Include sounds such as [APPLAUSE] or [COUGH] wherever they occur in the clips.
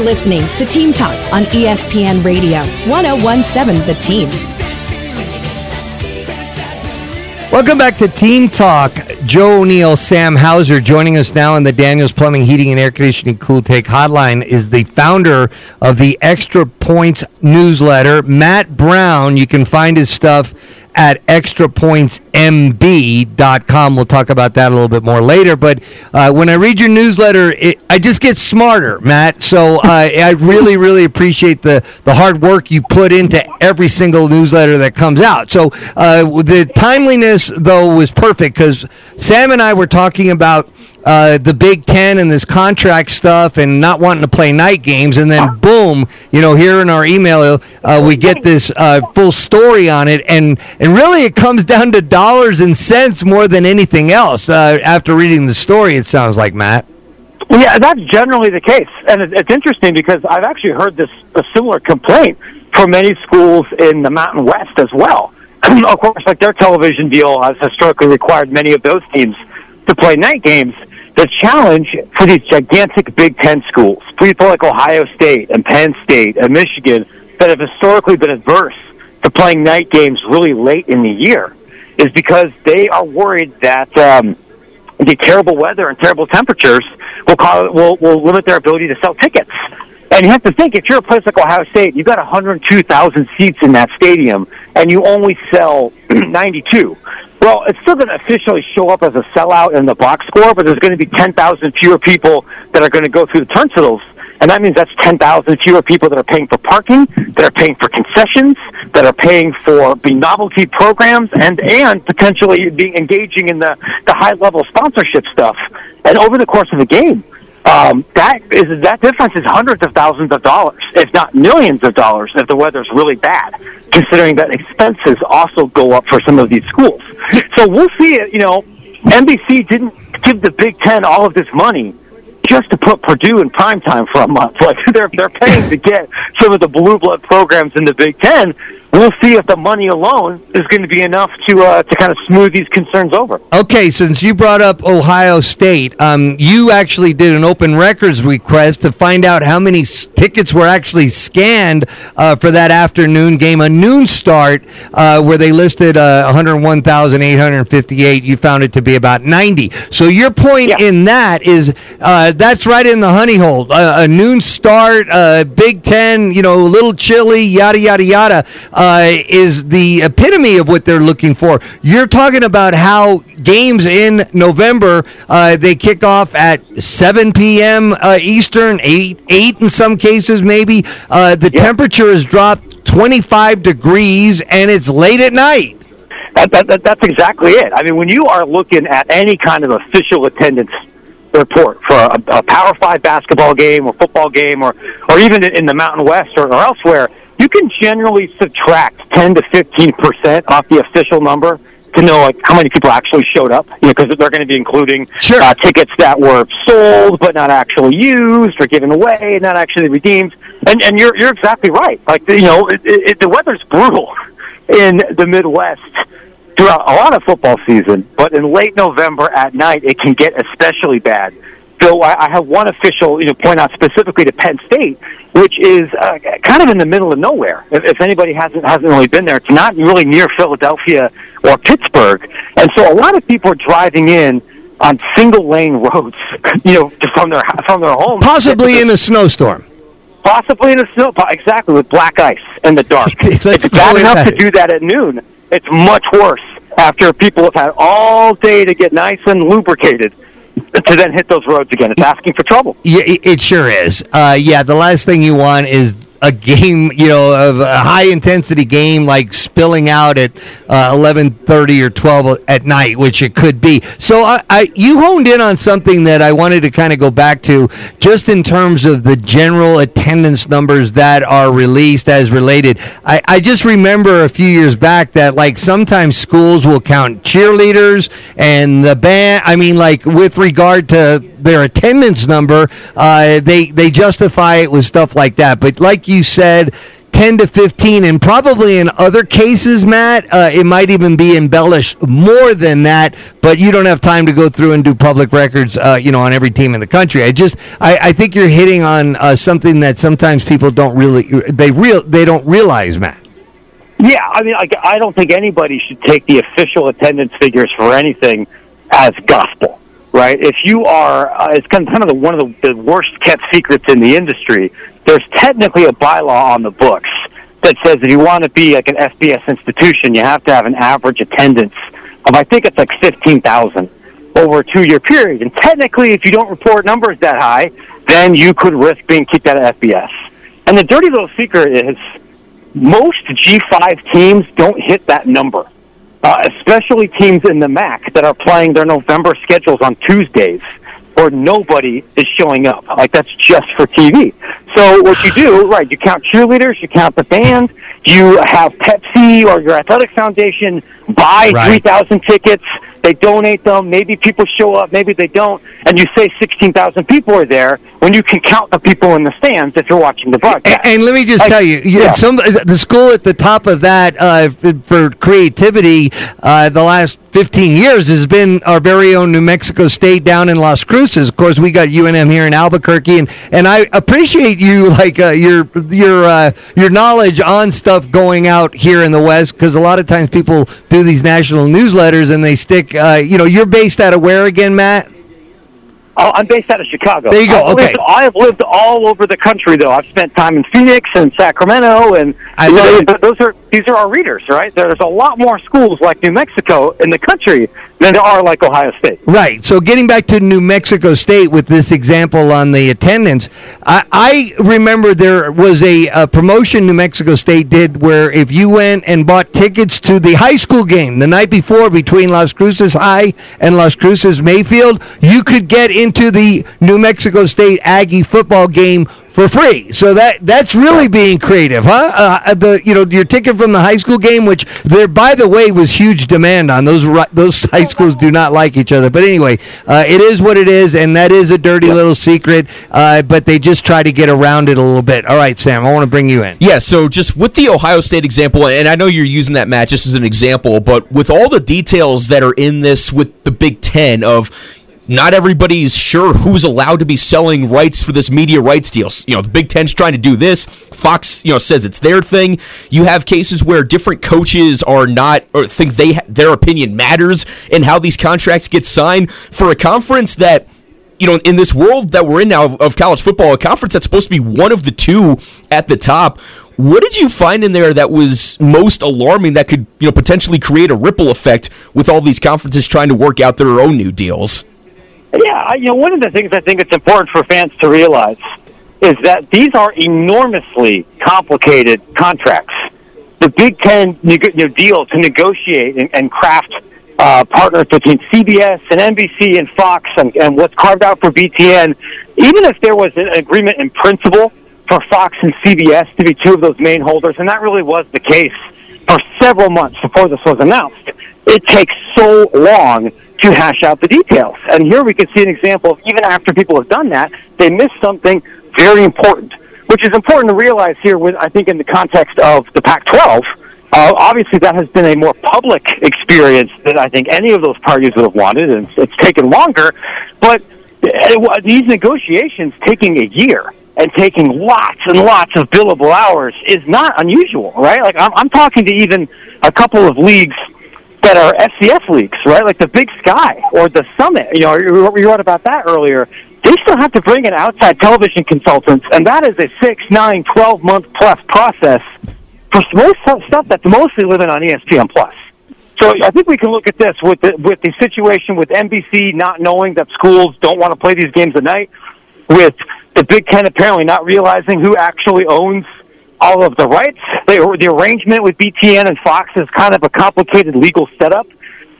You're listening to Team Talk on ESPN Radio, 1017 The Team. Welcome back to Team Talk. Joe O'Neill, Sam Hauser joining us now on the Daniels Plumbing, Heating, and Air Conditioning Cool Take Hotline is the founder of the Extra Points newsletter, Matt Brown. You can find his stuff at extrapointsmb.com. We'll talk about that a little bit more later. But uh, when I read your newsletter, it, I just get smarter, Matt. So uh, I really, really appreciate the, the hard work you put into every single newsletter that comes out. So uh, the timeliness, though, was perfect because Sam and I were talking about uh, the Big Ten and this contract stuff and not wanting to play night games, and then boom, you know, here in our email uh, we get this uh, full story on it, and and really it comes [LAUGHS] down to dollars and cents more than anything else. Uh, after reading the story, it sounds like Matt. Yeah, that's generally the case, and it's interesting because I've actually heard this a similar complaint from many schools in the Mountain West as well. [CLEARS THROAT] of course, like their television deal has historically required many of those teams to play night games the challenge for these gigantic Big Ten schools, people like Ohio State and Penn State and Michigan, that have historically been adverse to playing night games really late in the year, is because they are worried that um, the terrible weather and terrible temperatures will, cause, will will limit their ability to sell tickets. And you have to think, if you're a place like Ohio State, you've got 102,000 seats in that stadium, and you only sell [CLEARS THROAT] 92. Well, it's still going to officially show up as a sellout in the box score, but there's going to be 10,000 fewer people that are going to go through the turnstiles. And that means that's 10,000 fewer people that are paying for parking, that are paying for concessions, that are paying for the novelty programs, and, and potentially being engaging in the, the high level sponsorship stuff. And over the course of the game, um, that is that difference is hundreds of thousands of dollars, if not millions of dollars, if the weather's really bad. Considering that expenses also go up for some of these schools, [LAUGHS] so we'll see it. You know, NBC didn't give the Big Ten all of this money just to put Purdue in prime time for a month. [LAUGHS] Like they're they're paying to get some of the blue blood programs in the Big Ten we'll see if the money alone is going to be enough to uh, to kind of smooth these concerns over. Okay, since you brought up Ohio State, um, you actually did an open records request to find out how many s- tickets were actually scanned uh, for that afternoon game, a noon start, uh, where they listed uh, 101,858. You found it to be about 90. So your point Yeah. in that is uh, that's right in the honey hole. Uh, a noon start, uh, Big Ten, you know, a little chilly, yada yada yada uh, is the epitome of what they're looking for. You're talking about how games in November uh, they kick off at 7 p.m. Uh, Eastern, eight eight in some cases maybe. Uh, the Yeah. temperature has dropped 25 degrees and it's late at night. That, that, that, that's exactly it. I mean, when you are looking at any kind of official attendance report for a, a Power Five basketball game or football game or, or even in the Mountain West or, or elsewhere, you can generally subtract 10 to 15 percent off the official number to know like how many people actually showed up. You know, because they're going to be including Sure. uh, tickets that were sold but not actually used or given away and not actually redeemed. And and you're you're exactly right. Like you know, it, it, the weather's brutal in the Midwest throughout a lot of football season, but in late November at night, it can get especially bad. So I, I have one official, you know, point out specifically to Penn State, which is uh, kind of in the middle of nowhere. If, if anybody hasn't hasn't really been there, it's not really near Philadelphia or Pittsburgh, and so a lot of people are driving in on single lane roads, [LAUGHS] you know, from their from their homes, Possibly in a snowstorm. possibly in a snow, exactly with black ice in the dark. It's bad enough that. to do that at noon. It's much worse after people have had all day to get nice and lubricated to then hit those roads again. It's asking for trouble. Yeah, it, sure is. Uh, yeah, the last thing you want is a game, you know, of a high intensity game like spilling out at uh, eleven thirty or twelve at night, which it could be. So I, I, you honed in on something that I wanted to kind of go back to, just in terms of the general attendance numbers that are released as related. I, I just remember a few years back that like sometimes schools will count cheerleaders and the band. I mean, like with regard to their attendance number, uh, they they justify it with stuff like that. But like you said, 10 to 15, and probably in other cases, Matt, uh, it might even be embellished more than that. But you don't have time to go through and do public records, uh, you know, on every team in the country. I just, I, I think you're hitting on uh, something that sometimes people don't really, they real, they don't realize, Matt. Yeah, I mean, I, I don't think anybody should take the official attendance figures for anything as gospel, right? If you are, uh, it's kind of, kind of the, one of the, the worst kept secrets in the industry. There's technically a bylaw on the books that says if you want to be like an FBS institution, you have to have an average attendance of, I think it's like 15,000 over a two year period. And technically, if you don't report numbers that high, then you could risk being kicked out of FBS. And the dirty little secret is most G5 teams don't hit that number, uh, especially teams in the MAC that are playing their November schedules on Tuesdays where nobody is showing up. Like that's just for TV. So what you do, [LAUGHS] right, you count cheerleaders, you count the band, you have Pepsi or your athletic foundation buy Right. 3,000 tickets, they donate them, maybe people show up, maybe they don't, and you say 16,000 people are there when you can count the people in the stands if you're watching the broadcast. And, and let me just Like, tell you, you yeah. some the school at the top of that uh, for creativity uh, the last 15 years has been our very own New Mexico State down in Las Cruces. Of course, we got UNM here in Albuquerque, and, and I appreciate you like uh, your your uh, your knowledge on stuff going out here in the West because a lot of times people do these national newsletters and they stick. Uh, you know, you're based out of where again, Matt? Oh, I'm based out of Chicago. There you go, I've okay. Lived, I've lived all over the country, though. I've spent time in Phoenix and Sacramento, and I know, love it. those are these are our readers, right? There's a lot more schools like New Mexico in the country than there are like Ohio State. Right. So getting back to New Mexico State with this example on the attendance, I, I remember there was a, a promotion New Mexico State did where if you went and bought tickets to the high school game the night before between Las Cruces High and Las Cruces Mayfield, you could get into the New Mexico State Aggie football game for free. So that that's really being creative, huh? Uh, the you know your ticket from the high school game, which there by the way was huge demand on those those [LAUGHS] high schools do not like each other. But anyway, uh, it is what it is, and that is a dirty little secret. Uh, but they just try to get around it a little bit. All right, Sam, I want to bring you in. Yeah, so just with the Ohio State example, and I know you're using that match just as an example, but with all the details that are in this with the Big Ten of not everybody's sure who's allowed to be selling rights for this media rights deal. You know, the Big Ten's trying to do this. Fox, you know, says it's their thing. You have cases where different coaches are not or think they their opinion matters in how these contracts get signed for a conference that you know, in this world that we're in now of college football, a conference that's supposed to be one of the two at the top. What did you find in there that was most alarming that could, you know, potentially create a ripple effect with all these conferences trying to work out their own new deals? Yeah, I- you know, one of the things I think it's important for fans to realize is that these are enormously complicated contracts. The Big Ten neg- you know, deal to negotiate and, and craft uh, partners between CBS and NBC and Fox and, and what's carved out for BTN, even if there was an agreement in principle for Fox and CBS to be two of those main holders, and that really was the case for several months before this was announced, it takes so long to hash out the details. And here we can see an example of even after people have done that, they missed something very important, which is important to realize here with, I think, in the context of the Pac-12. Uh, obviously, that has been a more public experience than I think any of those parties would have wanted, and it's, taken longer. But uh, these negotiations taking a year and taking lots and lots of billable hours is not unusual, right? Like I'm, I'm talking to even a couple of leagues that are FCS leagues, right? Like the Big Sky or the Summit. You know, you wrote about that earlier. They still have to bring in outside television consultants, and that is a six, nine, twelve month plus process for most stuff that's mostly living on ESPN Plus. So I think we can look at this with the, with the situation with NBC not knowing that schools don't want to play these games at night, with the Big Ten apparently not realizing who actually owns all of the rights. The, the arrangement with BTN and Fox is kind of a complicated legal setup.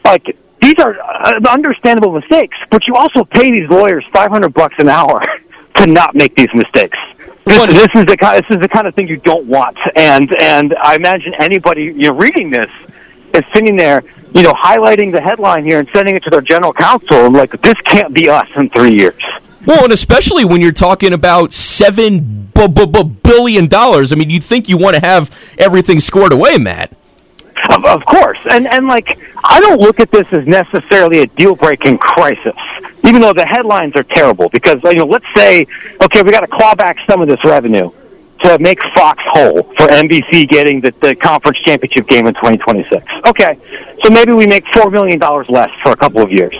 Like these are uh, understandable mistakes, but you also pay these lawyers five hundred bucks an hour [LAUGHS] to not make these mistakes. This, this is the kind. This is the kind of thing you don't want, and and I imagine anybody you're reading this is sitting there, you know, highlighting the headline here and sending it to their general counsel, and like this can't be us in three years. Well, and especially when you're talking about seven b- b- b- billion dollars. I mean, you think you want to have everything scored away, Matt. Of, of course, and and like I don't look at this as necessarily a deal breaking crisis, even though the headlines are terrible. Because you know, let's say, okay, we got to claw back some of this revenue to make Fox whole for NBC getting the, the conference championship game in 2026. Okay, so maybe we make four million dollars less for a couple of years.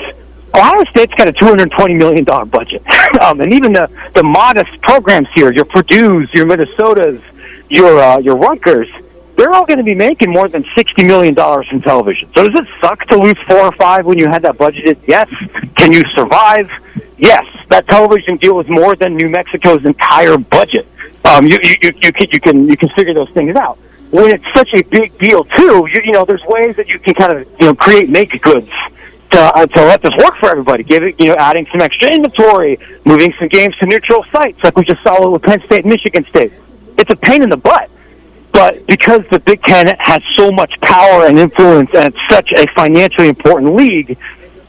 Ohio State's got a $220 million budget. [LAUGHS] um, and even the, the modest programs here, your Purdue's, your Minnesota's, your, uh, your Rutgers, they're all going to be making more than $60 million from television. So does it suck to lose four or five when you had that budgeted? Yes. Can you survive? Yes. That television deal is more than New Mexico's entire budget. Um, you, you, you, you, can, you, can, you can figure those things out. When it's such a big deal, too, you, you know, there's ways that you can kind of, you know, create make goods to, uh, to let this work for everybody. Give it, you know, adding some extra inventory, moving some games to neutral sites, like we just saw with Penn State and Michigan State. It's a pain in the butt, but because the Big Ten has so much power and influence, and it's such a financially important league,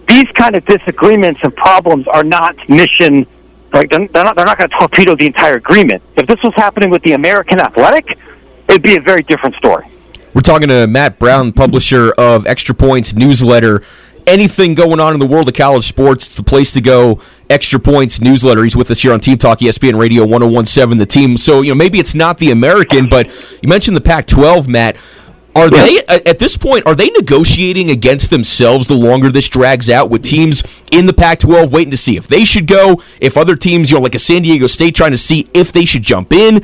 these kind of disagreements and problems are not mission. Like they're not, they're not going to torpedo the entire agreement. If this was happening with the American Athletic, it'd be a very different story. We're talking to Matt Brown, publisher of Extra Points newsletter anything going on in the world of college sports, it's the place to go. Extra Points newsletter. He's with us here on Team Talk ESPN Radio 1017, the team. So, you know, maybe it's not the American, but you mentioned the Pac 12, Matt. Are they, at this point, are they negotiating against themselves the longer this drags out with teams in the Pac 12 waiting to see if they should go, if other teams, you know, like a San Diego State trying to see if they should jump in?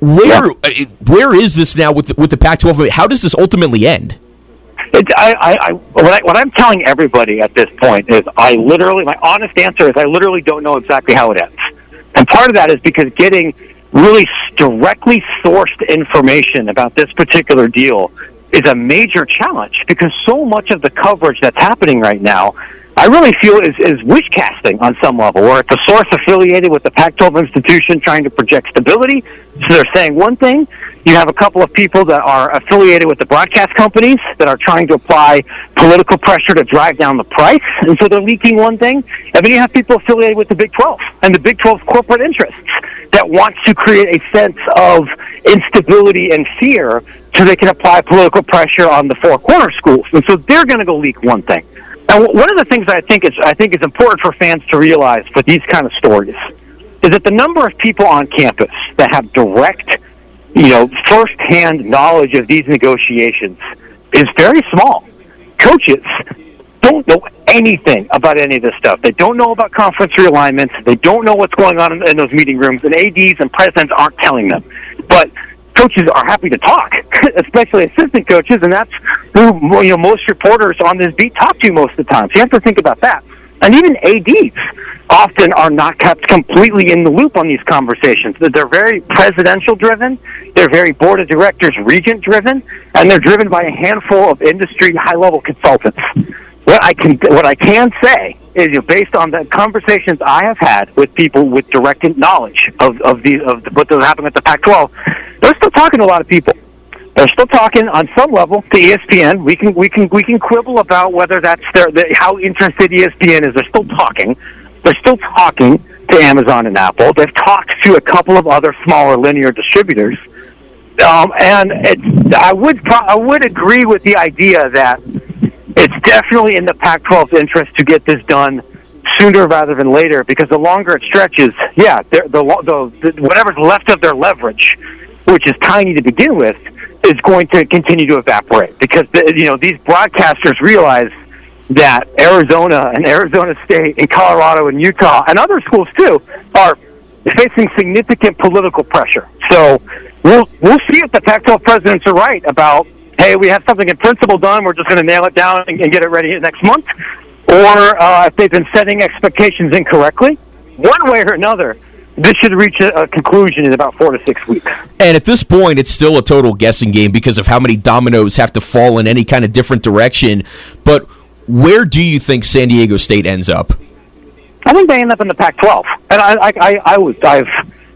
Where, yeah. Uh, where is this now with the, with the Pac 12? How does this ultimately end? It, I, I, I, what, I, what I'm telling everybody at this point is I literally, my honest answer is I literally don't know exactly how it ends. And part of that is because getting really directly sourced information about this particular deal is a major challenge because so much of the coverage that's happening right now I really feel is, is wish casting on some level, where it's a source affiliated with the Pac-12 institution trying to project stability. So they're saying one thing. You have a couple of people that are affiliated with the broadcast companies that are trying to apply political pressure to drive down the price, and so they're leaking one thing. And then you have people affiliated with the Big 12 and the Big 12's corporate interests that want to create a sense of instability and fear so they can apply political pressure on the four corner schools. And so they're going to go leak one thing. And one of the things I think is I think is important for fans to realize for these kind of stories is that the number of people on campus that have direct, you know, firsthand knowledge of these negotiations is very small. Coaches don't know anything about any of this stuff. They don't know about conference realignments. They don't know what's going on in, in those meeting rooms, and ads and presidents aren't telling them. But coaches are happy to talk, [LAUGHS] especially assistant coaches, and that's who you know most reporters on this beat talk to most of the time. So you have to think about that. And even ads often are not kept completely in the loop on these conversations. They're very presidential driven, they're very board of directors regent driven, and they're driven by a handful of industry high level consultants. What I can what I can say is, you know, based on the conversations I have had with people with direct knowledge of of the of what's happening at the Pac-12, they're still talking to a lot of people. They're still talking on some level to ESPN. We can we can we can quibble about whether that's their the, how interested ESPN is. They're still talking. They're still talking to Amazon and Apple. They've talked to a couple of other smaller linear distributors. Um, and I would pro- I would agree with the idea that it's definitely in the Pac-12's interest to get this done sooner rather than later because the longer it stretches, yeah, the, the, the whatever's left of their leverage, which is tiny to begin with, is going to continue to evaporate because the, you know these broadcasters realize that Arizona and Arizona State and Colorado and Utah and other schools too are facing significant political pressure. So we'll we'll see if the Pac-12 presidents are right about hey, we have something in principle done. We're just going to nail it down and, and, get it ready next month. Or uh, if they've been setting expectations incorrectly, one way or another, this should reach a, a, conclusion in about four to six weeks. And at this point, it's still a total guessing game because of how many dominoes have to fall in any kind of different direction. But where do you think San Diego State ends up? I think they end up in the Pac-12, and I, I, I, I was, I've.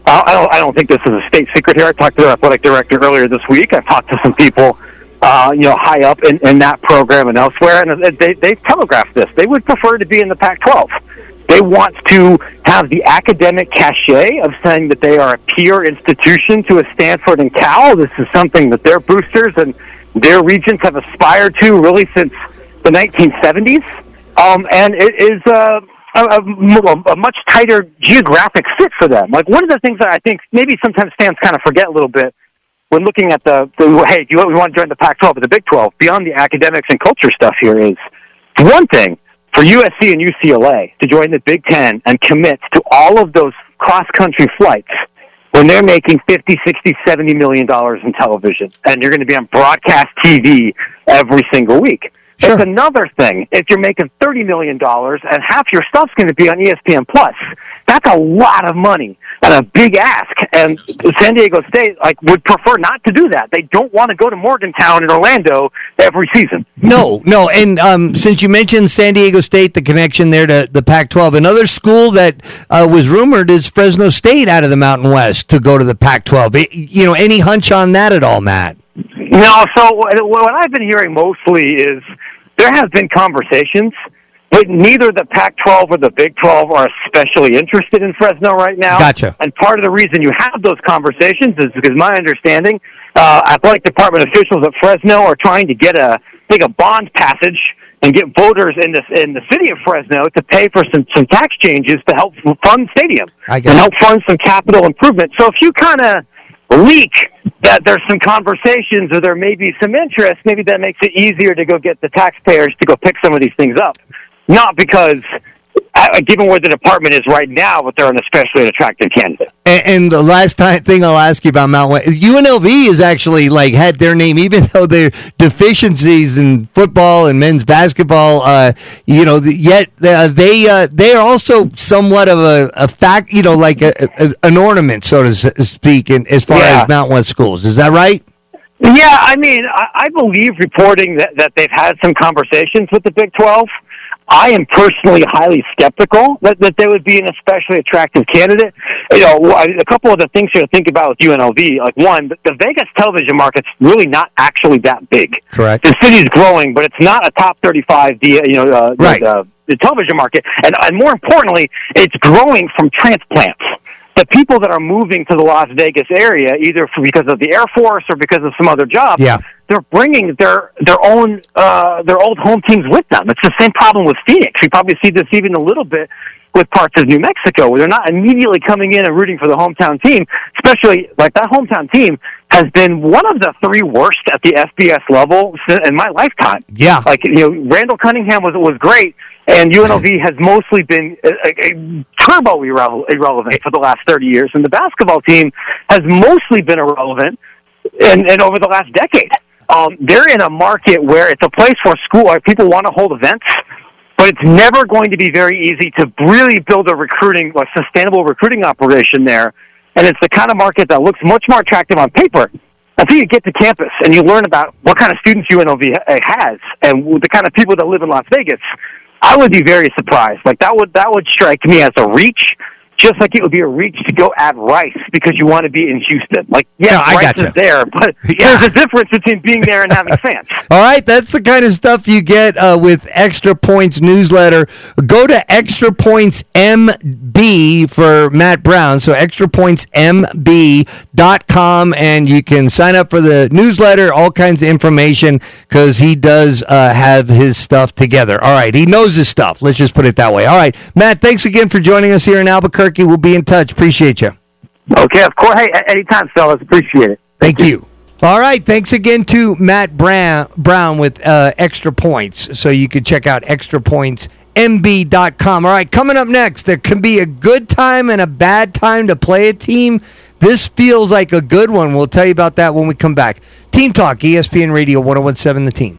I don't, I don't think this is a state secret here. I talked to the athletic director earlier this week. I've talked to some people uh, you know, high up in, in that program and elsewhere, and they, they telegraphed this. They would prefer to be in the Pac-12. They want to have the academic cachet of saying that they are a peer institution to a Stanford and Cal. This is something that their boosters and their regents have aspired to really since the 1970s. Um, and it is uh, a, a, a much tighter geographic fit for them. Like one of the things that I think maybe sometimes fans kind of forget a little bit when looking at the, the hey, do you want to join the Pac-12 or the Big 12? Beyond the academics and culture stuff here is one thing for USC and UCLA to join the Big Ten and commit to all of those cross-country flights when they're making 50, 60, 70 million dollars in television and you're going to be on broadcast TV every single week. Sure. It's another thing if you're making $30 million and half your stuff's going to be on ESPN Plus. That's a lot of money and a big ask. And San Diego State like would prefer not to do that. They don't want to go to Morgantown in Orlando every season. No, no. And um, since you mentioned San Diego State, the connection there to the Pac-12, another school that uh, was rumored is Fresno State out of the Mountain West to go to the Pac-12. You know, any hunch on that at all, Matt? No. So what I've been hearing mostly is there have been conversations, but neither the Pac-12 or the Big 12 are especially interested in Fresno right now. Gotcha. And part of the reason you have those conversations is because my understanding, uh, athletic department officials at Fresno are trying to get a take a bond passage and get voters in the in the city of Fresno to pay for some some tax changes to help fund stadium and help fund some capital improvement. So if you kind of leak that there's some conversations or there may be some interest, maybe that makes it easier to go get the taxpayers to go pick some of these things up. Not because given where the department is right now, but they're an especially attractive candidate. And, and, the last time, thing I'll ask you about Mount West, UNLV is actually like had their name, even [LAUGHS] though their deficiencies in football and men's basketball, uh, you know, yet uh, they uh, they are also somewhat of a, a fact, you know, like a, a, an ornament, so to speak, in, as far yeah. as Mount West schools. Is that right? Yeah, I mean, I, I believe reporting that, that they've had some conversations with the Big 12. I am personally highly skeptical that, that they would be an especially attractive candidate. You know, a couple of the things here to think about with UNLV, like one, the Vegas television market's really not actually that big. Correct. The city's growing, but it's not a top 35, you know, uh, right. the, the television market. And, and more importantly, it's growing from transplants the people that are moving to the Las Vegas area, either because of the Air Force or because of some other job, yeah. They're bringing their their own uh, their old home teams with them. It's the same problem with Phoenix. We probably see this even a little bit with parts of New Mexico, where they're not immediately coming in and rooting for the hometown team. Especially like that hometown team has been one of the three worst at the FBS level in my lifetime. Yeah, like you know, Randall Cunningham was was great and UNLV has mostly been a, a turbo irre- irrelevant for the last 30 years, and the basketball team has mostly been irrelevant and, and over the last decade. Um, they're in a market where it's a place for school where people want to hold events, but it's never going to be very easy to really build a recruiting, a sustainable recruiting operation there. And it's the kind of market that looks much more attractive on paper until you get to campus and you learn about what kind of students UNLV has and the kind of people that live in Las Vegas. I would be very surprised. Like that would that would strike me as a reach just like it would be a reach to go add Rice because you want to be in Houston. Like, yeah, no, Rice gotcha. is there, but [LAUGHS] yeah. there's a difference between being there and having [LAUGHS] fans. All right, that's the kind of stuff you get uh, with Extra Points newsletter. Go to Extra Points MB for Matt Brown. So extrapointsmb.com and you can sign up for the newsletter, all kinds of information because he does uh, have his stuff together. All right, he knows his stuff. Let's just put it that way. All right, Matt, thanks again for joining us here in Albuquerque. We'll be in touch. Appreciate you. Okay, of course. Hey, anytime, fellas. Appreciate it. Thank, Thank you. you. All right. Thanks again to Matt Brown, Brown with uh, Extra Points. So you can check out extrapointsmb.com. All right. Coming up next, there can be a good time and a bad time to play a team. This feels like a good one. We'll tell you about that when we come back. Team Talk, ESPN Radio 1017 The Team.